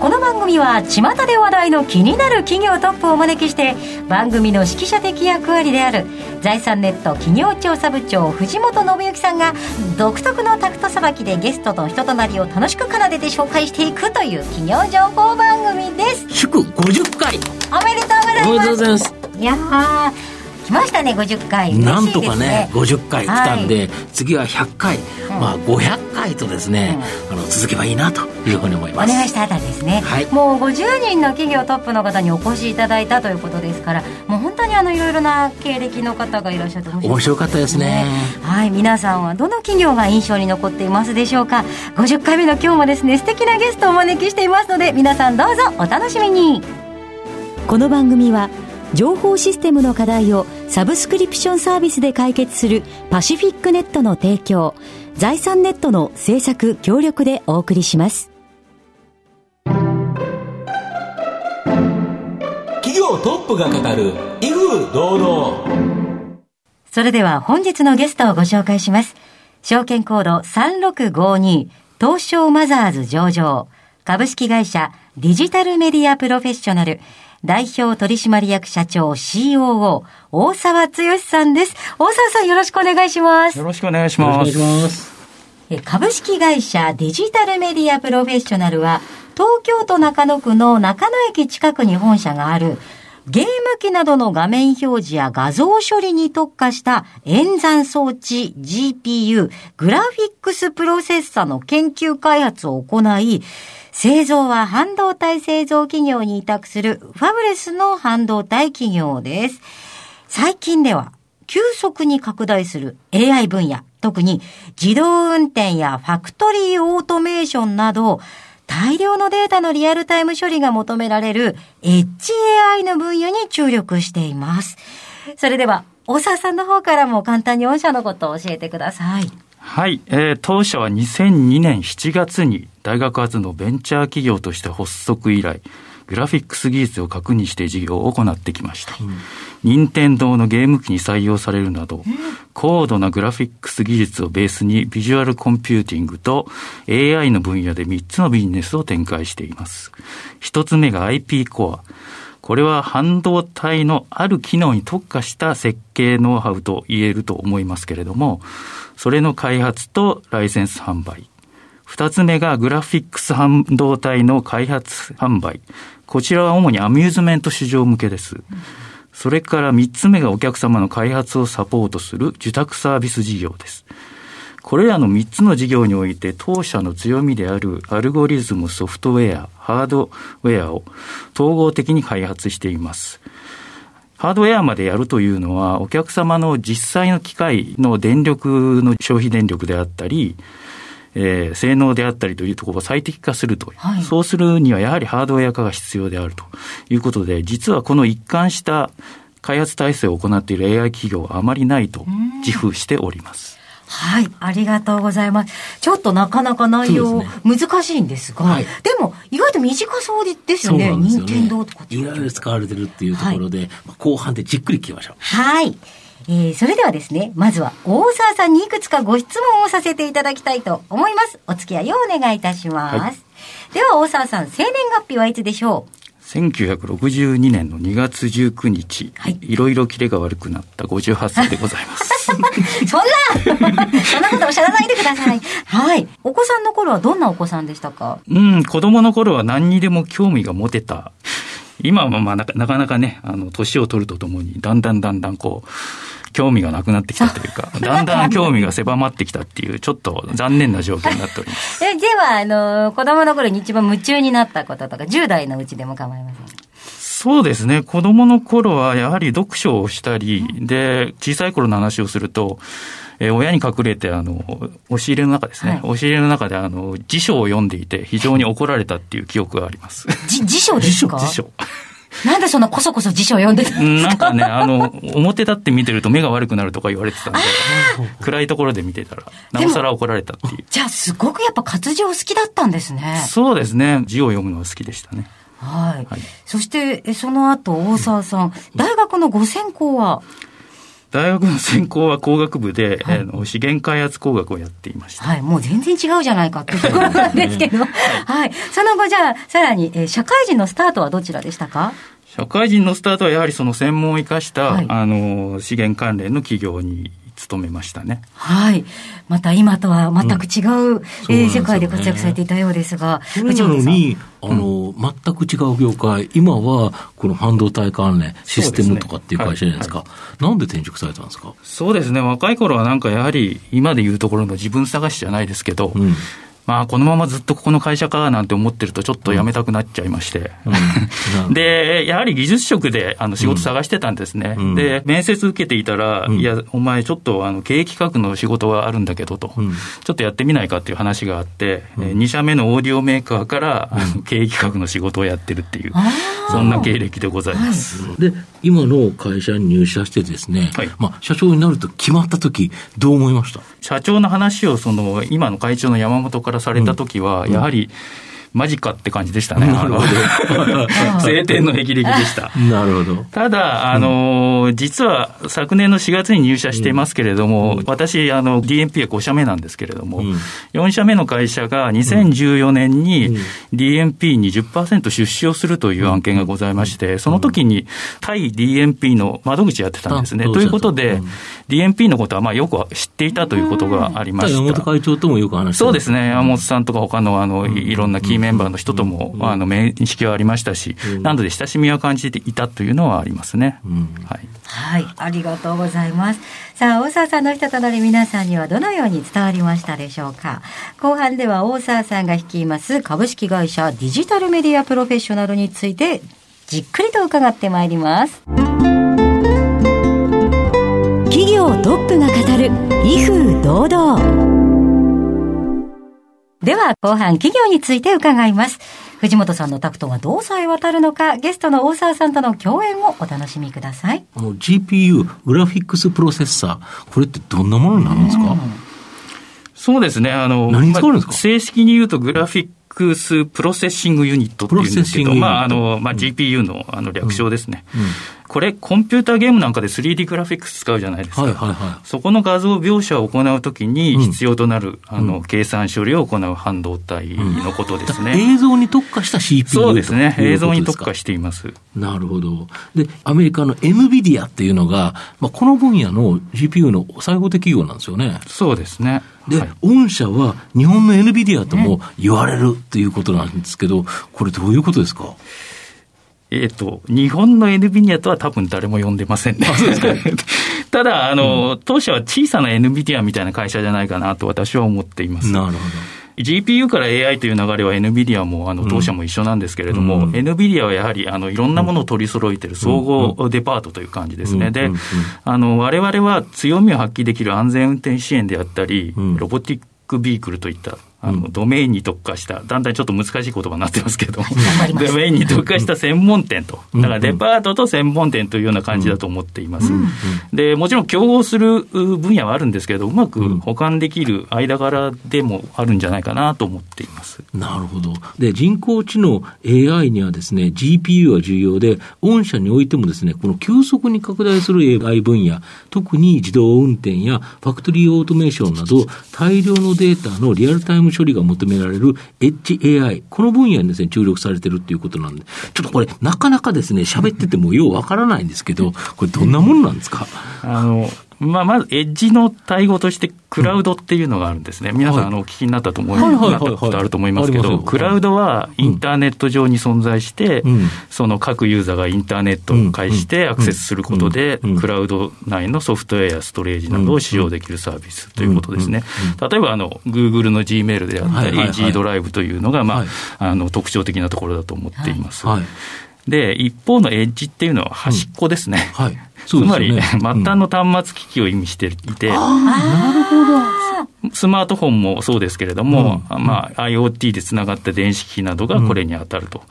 この番組は巷で話題の気になる企業トップをお招きして番組の指揮者的役割である財産ネット企業調査部長藤本信之さんが独特のタクトさばきでゲストと人となりを楽しく奏でて紹介していくという企業情報番組です。祝50回。おめでとうございます。いやー来ましたね50回、ね、なんとかね50回来たんで、はい、次は100回、うん、まあ500回とですね、うん、あの続けばいいなというふうに思います。お願いしたあたりですね、はい、もう50人の企業トップの方にお越しいただいたということですからもう本当にあのいろいろな経歴の方がいらっしゃって面白,、面白かったですね。はい。皆さんはどの企業が印象に残っていますでしょうか？50回目の今日もですね素敵なゲストをお招きしていますので皆さんどうぞお楽しみに。この番組は情報システムの課題をサブスクリプションサービスで解決するパシフィックネットの提供、財産ネットの制作協力でお送りします。企業トップが語る、威風堂々。それでは本日のゲストをご紹介します。証券コード3652東証マザーズ上場株式会社デジタルメディアプロフェッショナル代表取締役社長 COO、大沢剛さんです。大沢さんよろしくお願いします。よろしくお願いします。お願いします。株式会社デジタルメディアプロフェッショナルは、東京都中野区の中野駅近くに本社がある、ゲーム機などの画面表示や画像処理に特化した演算装置 GPU グラフィックスプロセッサの研究開発を行い、製造は半導体製造企業に委託するファブレスの半導体企業です。最近では急速に拡大する AI 分野、特に自動運転やファクトリーオートメーションなど、大量のデータのリアルタイム処理が求められるエッジ AI の分野に注力しています。それでは、大沢さんの方からも簡単に御社のことを教えてください。はい、えー、当社は2002年7月に大学発のベンチャー企業として発足以来、グラフィックス技術を確認して事業を行ってきました。任天堂のゲーム機に採用されるなど、高度なグラフィックス技術をベースにビジュアルコンピューティングと AI の分野で3つのビジネスを展開しています。1つ目が IP コア。これは半導体のある機能に特化した設計ノウハウと言えると思いますけれども、それの開発とライセンス販売。二つ目がグラフィックス半導体の開発販売。こちらは主にアミューズメント市場向けです。それから三つ目がお客様の開発をサポートする受託サービス事業です。これらの3つの事業において当社の強みであるアルゴリズム、ソフトウェア、ハードウェアを統合的に開発しています。ハードウェアまでやるというのは、お客様の実際の機械の電力の消費電力であったり、えー、性能であったりというところを最適化すると、はい、そうするにはやはりハードウェア化が必要であるということで、実はこの一貫した開発体制を行っている AI 企業はあまりないと自負しております。はい、ありがとうございます。ちょっとなかなか内容、難しいんですが、はい、でも意外と短そうですよね、任天堂とかいろいろ使われてるっていうところで、はい、後半でじっくり聞きましょう。はい。えー、それではですね、まずは大沢さんにいくつかご質問をさせていただきたいと思います。お付き合いをお願いいたします。はい、では大沢さん、生年月日はいつでしょう？1962年の2月19日、はい、いろいろキレが悪くなった58歳でございます。そんなそんなことおっしゃらないでください。はい。お子さんの頃はどんなお子さんでしたか？うん、子供の頃は何にでも興味が持てた。今はまあなかなかね、あの、年を取るとともに、だんだんだんだんこう、興味がなくなってきたというか、だんだん興味が狭まってきたっていう、ちょっと残念な状況になっております。え、では、あの、子供の頃に一番夢中になったこととか、10代のうちでも構いません。そうですね。子供の頃はやはり読書をしたり、で、小さい頃の話をすると、えー、親に隠れて、あの、押し入れの中ですね。はい、押し入れの中で、あの、辞書を読んでいて、非常に怒られたっていう記憶があります。辞書ですか？辞書。なんでそんなこそこそ辞書を読んでたんですか？なんかね、あの、表立って見てると目が悪くなるとか言われてたんで、暗いところで見てたら、なおさら怒られたっていう。じゃあ、すごくやっぱ活字お好きだったんですね。そうですね。字を読むのは好きでしたね。はい。はいそして、えその後、大沢さん、大学のご専攻は、大学の専攻は工学部で、あの資源開発工学をやっていました。はい、もう全然違うじゃないかっていうところなんですけど、はい。その後、じゃあ、さらに、えー社会人のスタートはどちらでしたか？社会人のスタートはやはりその専門を生かした、はい。あの、資源関連の企業に勤めましたね。はい。また今とは全く違う、うなん世界で活躍されていたようですが、それなのに、あの、全く違う業界、今はこの半導体関連、システムとかっていう会社じゃないですか。なんで転職されたんですか？そうですね。若い頃はなんかやはり、今で言うところの自分探しじゃないですけど、うん。まあ、このままずっとここの会社かなんて思ってると、ちょっと辞めたくなっちゃいまして。うん。で、やはり技術職であの仕事探してたんですね。うん。で、面接受けていたら、うん。いや、お前ちょっとあの経営企画の仕事があるんだけどと、うん。ちょっとやってみないかっていう話があって、え2社目のオーディオメーカーから、あの経営企画の仕事をやってるっていう、そんな経歴でございます。で、今の会社に入社してですね、はい。まあ、社長になると決まった時、どう思いました？社長の話をその今の会長の山本からされた時は、やはり、マジかって感じでしたね。なるほど。晴天の霹靂でした。なるほど。ただ、あの、実は昨年の4月に入社していますけれども、私、あの、DMP は5社目なんですけれども、うん。4社目の会社が2014年に DMP に10%出資をするという案件がございまして、その時に対 DMP の窓口やってたんですね。あということでうん、DMP のことはまあよく知っていたということがありました。山本会長ともよく話してそうですね、山本さんとか他のあのいいろんなキーメンバーの人ともあの面識はありましたし、なので親しみは感じていたというのはありますね。うんはいはい、ありがとうございます。さあ、大沢さんの人となり皆さんにはどのように伝わりましたでしょうか。後半では大沢さんが率います株式会社デジタルメディアプロフェッショナルについてじっくりと伺ってまいります。企業トップが語る威風堂々。では、後半企業について伺います。藤本さんのタクトがどうさえ渡るのか、ゲストの大沢さんとの共演をお楽しみください。あの GPU、グラフィックスプロセッサー、これってどんなものになるんですか、そうですね。あの、何に使うんですか？まあ正式に言うとグラフィックスプロセッシングユニットっていうんですけど、プロセッシングユニットまあ、あの、まあ、GPU のあの略称ですね。うんこれ、コンピューターゲームなんかで 3D グラフィックス使うじゃないですか。はいはいはそこの画像描写を行うときにうん必要となる、あの、計算処理を行う半導体のことですね。映像に特化した CPU そうですね。映像に特化しています。なるほど。で、アメリカの NVIDIA っていうのが、まあ、この分野の GPU の最後的企業なんですよね。そうですね。で、はい御社は日本の NVIDIA とも言われるっていうことなんですけど、これどういうことですか？えっ、と、日本の NVIDIA とは多分誰も呼んでませんね。ただ、あの、当社は小さな NVIDIA みたいな会社じゃないかなと私は思っています。なるほど。GPU から AI という流れは NVIDIA もあの当社も一緒なんですけれども、うん。NVIDIA はやはりあのいろんなものを取り揃えている総合デパートという感じですね。でうん。うん。うん、あの我々は強みを発揮できる安全運転支援であったり、うん。ロボティックビークルといったあうん。のドメインに特化した、だんだんちょっと難しい言葉になってますけど、ドメインに特化した専門店と、うん。だからデパートと専門店というような感じだと思っています。で、もちろん競合する分野はあるんですけど、うまく補完できる間柄でもあるんじゃないかなと思っています。なるほど。で、人工知能 AI にはですね、GPU は重要で、御社においてもですね、この急速に拡大する AI 分野、特に自動運転やファクトリーオートメーションなど、大量のデータのリアルタイム処理が求められる HAI、この分野にですね、注力されてるっていうことなんで、ちょっとこれ、なかなかですね、喋っててもようわからないんですけど、これどんなものなんですか？あの、まあ、まず、エッジの対語として、クラウドっていうのがあるんですね。皆さん、はいあの、お聞きになったと思い、はいはいはいはい。なったことあると思いますけど、クラウドはインターネット上に存在して、うん。その各ユーザーがインターネットを介してアクセスすることでクラウド内のソフトウェアやストレージなどを使用できるサービスということですね。例えば、あの、Google の Gmail であったり、G ドライブというのが、まはい。あ、あの、特徴的なところだと思っています。はい。で、一方のエッジっていうのは端っこですね。はい。つまり、末端の、の端末機器を意味していて、なるほど。スマートフォンもそうですけれども、まあ、IoT でつながった電子機器などがこれに当たると。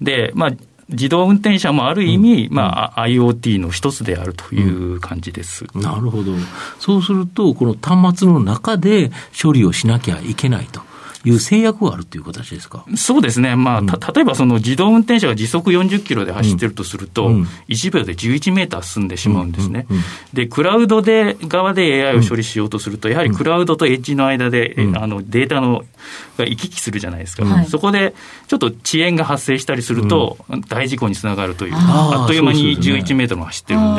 で、まあ、自動運転車もある意味、まあ、IoT の一つであるという感じです。なるほど。そうすると、この端末の中で処理をしなきゃいけないという制約があるという形ですか？そうですね、まあ、た例えばその自動運転車が時速40キロで走ってるとすると、うん。1秒で11メーター進んでしまうんですね。うん。うん。うんで、クラウドで側で AI を処理しようとすると、やはりクラウドとエッジの間で、えあのデータのが行き来するじゃないですか、はいそこでちょっと遅延が発生したりすると、大事故につながるという、あっという間にそうですよね。11メートルも走ってるん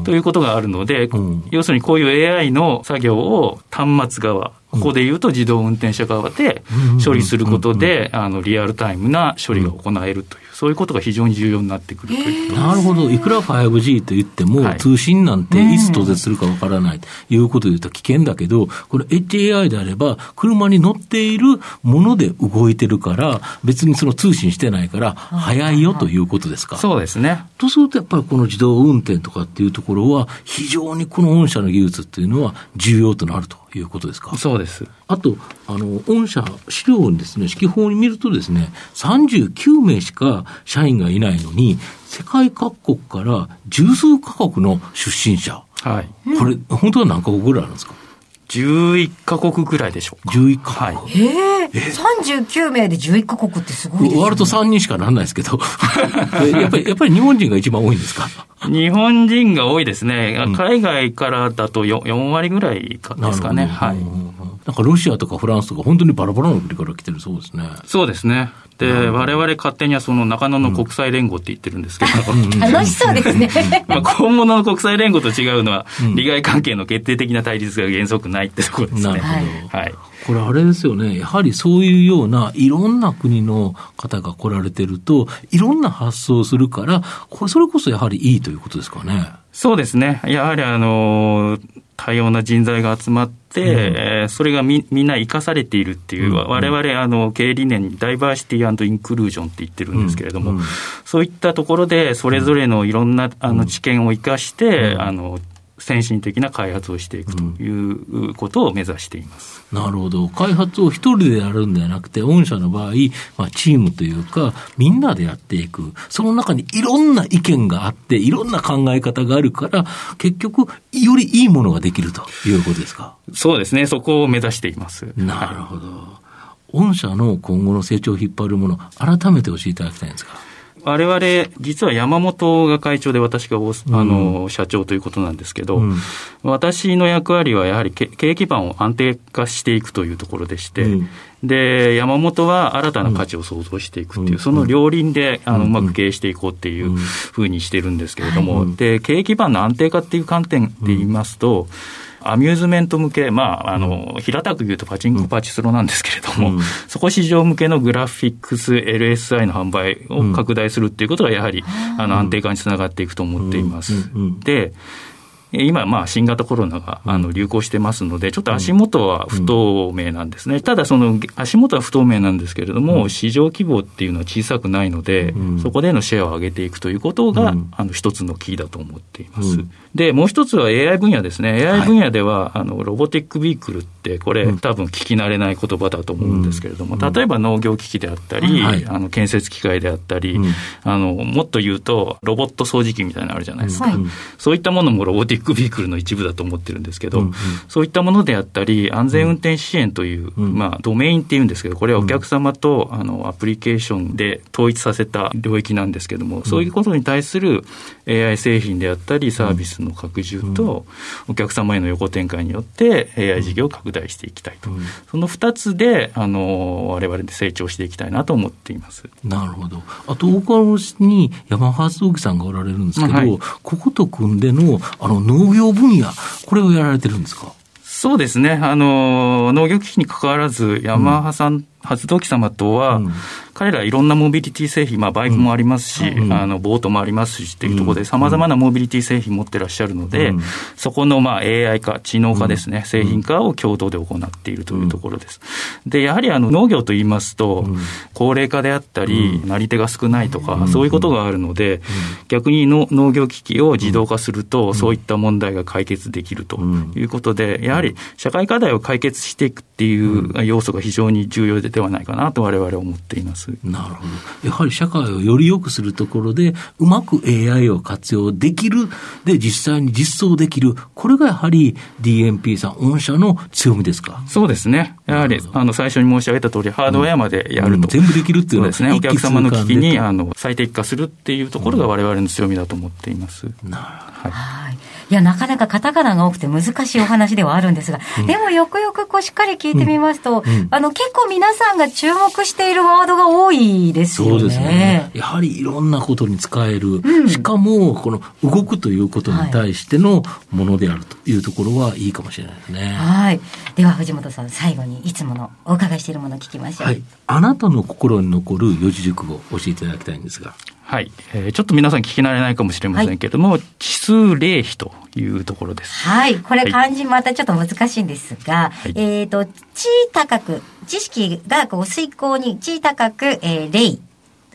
で、ということがあるので、うん。要するにこういう AI の作業を端末側、ここで言うと自動運転車側で処理することで、あのリアルタイムな処理が行えるという、そういうことが非常に重要になってくるという。なるほど。いくら 5G と言っても、はい通信なんていつ途絶するかわからないということで言うと危険だけど、これ HAI であれば、車に乗っているもので動いてるから、別にその通信してないから、早いよということですか？そうですね。とすると、やっぱりこの自動運転とかっていうところは、非常にこの御社の技術っていうのは重要となるということですか？そうです。あと、あの、御社資料にですね、指揮法に見るとですね、39名しか社員がいないのに、世界各国から十数カ国の出身者。はい。これ、本当は何カ国ぐらいあるんですか？11カ国ぐらいでしょうか。?11 カはい国。え？え39名で11カ国ってすごいですね。割と3人しかなんないですけど、やっぱり、やっぱり日本人が一番多いんですか？日本人が多いですね。海外からだと 4, 4割ぐらいかですかね。はい。なんかロシアとかフランスとか本当にバラバラの国から来てるそうですね。そうですね。で、我々勝手にはその中野の国際連合って言ってるんですけど、楽しそうですね。まあ本物の国際連合と違うのは、利害関係の決定的な対立が原則ないってところですね。なるほど。はい。これあれですよね。やはりそういうようないろんな国の方が来られてると、いろんな発想をするから、これそれこそやはりいいということですかね。そうですね。やはりあの、多様な人材が集まって、えーそれがみみんな生かされているっていう、うん我々あの経営理念にダイバーシティインクルージョンって言ってるんですけれども、うんうんそういったところでそれぞれのいろんなあの知見を生かして、あの先進的な開発をしていくということを目指しています。なるほど。開発を一人でやるんではなくて、御社の場合、まあ、チームというか、みんなでやっていく。その中にいろんな意見があって、いろんな考え方があるから、結局、よりいいものができるということですか？そうですね。そこを目指しています。なるほど。御社の今後の成長を引っ張るもの、改めて教えていただきたいんですか。我々、実は山本が会長で私がおあの、社長ということなんですけど、うん。私の役割はやはりけ経営基盤を安定化していくというところでして、うん。で、山本は新たな価値を創造していくっていう、うん。その両輪であのうん。うまく経営していこうっていううん。ふうにしてるんですけれども、うん。で、経営基盤の安定化っていう観点で言いますと、アミューズメント向け、まあ、あの、平たく言うとパチンコパチスロなんですけれども、うん。そこ市場向けのグラフィックス LSI の販売を拡大するっていうことがやはり、あの安定化につながっていくと思っています。で、今、まあ、新型コロナがあの流行してますので、ちょっと足元は不透明なんですね。ただ、その足元は不透明なんですけれども、市場規模っていうのは小さくないので、うん。そこでのシェアを上げていくということが、うん。あの一つのキーだと思っています。うん。で、もう一つは AI 分野ですね。AI 分野では、あの、ロボティックビークルって、これ、うん。多分聞き慣れない言葉だと思うんですけれども、うん。例えば農業機器であったり、はい。あの、建設機械であったり、うん。あの、もっと言うと、ロボット掃除機みたいなのあるじゃないですか。はいそういったものもロボティックビークルの一部だと思ってるんですけど、うんうん。そういったものであったり、安全運転支援という、うん。まあ、ドメインっていうんですけど、これはお客様と、あの、アプリケーションで統一させた領域なんですけども、そういうことに対する AI 製品であったり、サービスの拡充と、お客様への横展開によって AI 事業を拡大していきたいと。うん。その二つで、あの、我々で成長していきたいなと思っています。なるほど。あと、岡越に山発動機さんがおられるんですけど、はい。ここと組んでのあの農業分野、これをやられてるんですか？そうですね。あの、農業機器に関わらず、ヤマハさん、発動機様とは、うん。彼らいろんなモビリティ製品、まあ、バイクもありますし、うん。あの、ボートもありますしっていうところで、うん。さまざまなモビリティ製品持ってらっしゃるので、うん。そこの、まあ、AI 化、知能化ですね、製品化を共同で行っているというところです。で、やはりあの、農業といいますと、うん。高齢化であったり、なり手が少ないとか、うん。そういうことがあるので、逆にの農業機器を自動化すると、そういった問題が解決できるとうん。いうことで、やはり社会課題を解決していくっていう要素が非常に重要ではないかなと我々は思っています。なるほど。やはり社会をより良くするところで、うまく AI を活用できる、で、実際に実装できる、これがやはり DMP さん、御社の強みですか？そうですね。やはり、あの、最初に申し上げた通り、ハードウェアまでやると。うん全部できるっていうのはですね。お客様の機器に、あの、最適化するっていうところが我々の強みだと思っています。なるほど。はい。いや、なかなかカタカナが多くて難しいお話ではあるんですが、でもよくよくこうしっかり聞いてみますと、あの、結構皆さんが注目しているワードが多いですよね。そうですね。やはりいろんなことに使える、しかも、この動くということに対してのものであるというところはいいかもしれないですね。はい。では、藤本さん、最後にいつものお伺いしているものを聞きましょう。はい。あなたの心に残る四字熟語を教えていただきたいんですが。はい。えーちょっと皆さん聞き慣れないかもしれませんけれども、知数例比というところです。はい。これはい漢字またちょっと難しいんですが、いえっ、と、地高く、知識がこう遂行に地高く、えー、霊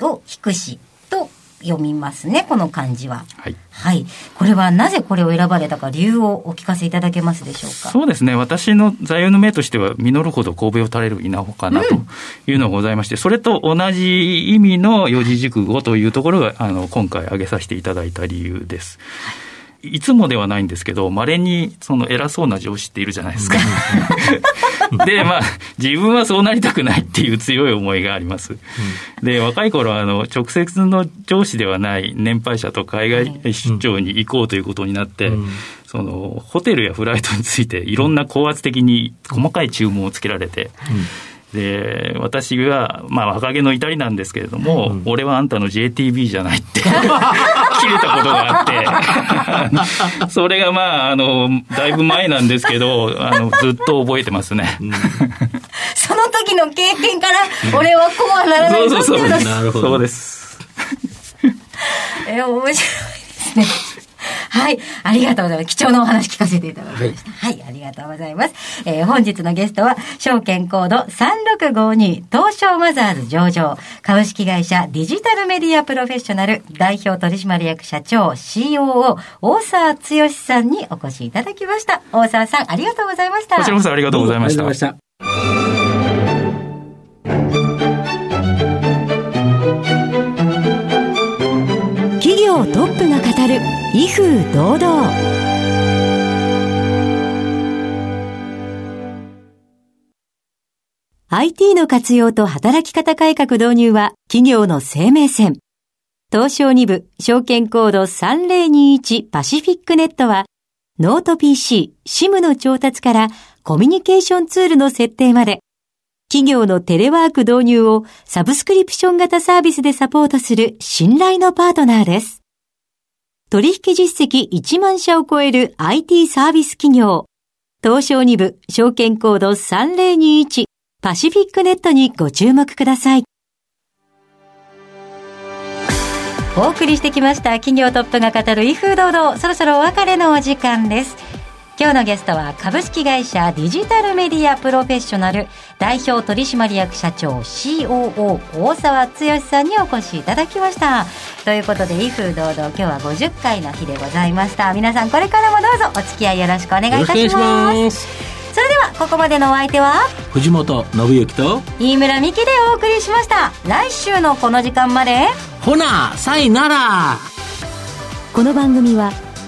を低しと読みますね、この漢字は。はい。はい。これはなぜこれを選ばれたか理由をお聞かせいただけますでしょうか？そうですね。私の座右の銘としては、実るほど神戸を垂れる稲穂かなというのがございまして、それと同じ意味の四字熟語というところが、あの、今回挙げさせていただいた理由です。いつもではないんですけど、稀にその偉そうな上司っているじゃないですか。で、まあ、自分はそうなりたくないっていう強い思いがあります。で、若い頃は、あの、直接の上司ではない年配者と海外出張に行こうということになって、うん。その、ホテルやフライトについていろんな高圧的に細かい注文をつけられて、で、私が、まあ、若気の至りなんですけれども、俺はあんたの JTB じゃないって、切れたことがあって、それがまあ、あの、だいぶ前なんですけど、あの、ずっと覚えてますね。その時の経験から、俺はこうはならないぞっていうのがなるほどそうです。えー面白いですね。はい。ありがとうございます。貴重なお話聞かせていただきました。はい。ありがとうございます。えー本日のゲストは、証券コード3652、東証マザーズ上場、株式会社デジタルメディアプロフェッショナル代表取締役社長 COO、大沢剛さんにお越しいただきました。大沢さん、ありがとうございました。こちらこそありがとうございました。威風堂々 IT の活用と働き方改革導入は企業の生命線。東証2部証券コード3021パシフィックネットはノート PC、SIM の調達からコミュニケーションツールの設定まで企業のテレワーク導入をサブスクリプション型サービスでサポートする信頼のパートナーです。取引実績1万社を超える IT サービス企業。東証2部証券コード3021パシフィックネットにご注目ください。お送りしてきました企業トップが語る威風堂々そろそろお別れのお時間です今日のゲストは株式会社デジタルメディアプロフェッショナル代表取締役社長 COO 大沢剛さんにお越しいただきました。ということで威風堂々今日は50回の日でございました。皆さんこれからもどうぞお付き合いよろしくお願いいたします。それではここまでのお相手は藤本信之と、飯村美希でお送りしました。来週のこの時間まで。ほな、さいなら。この番組は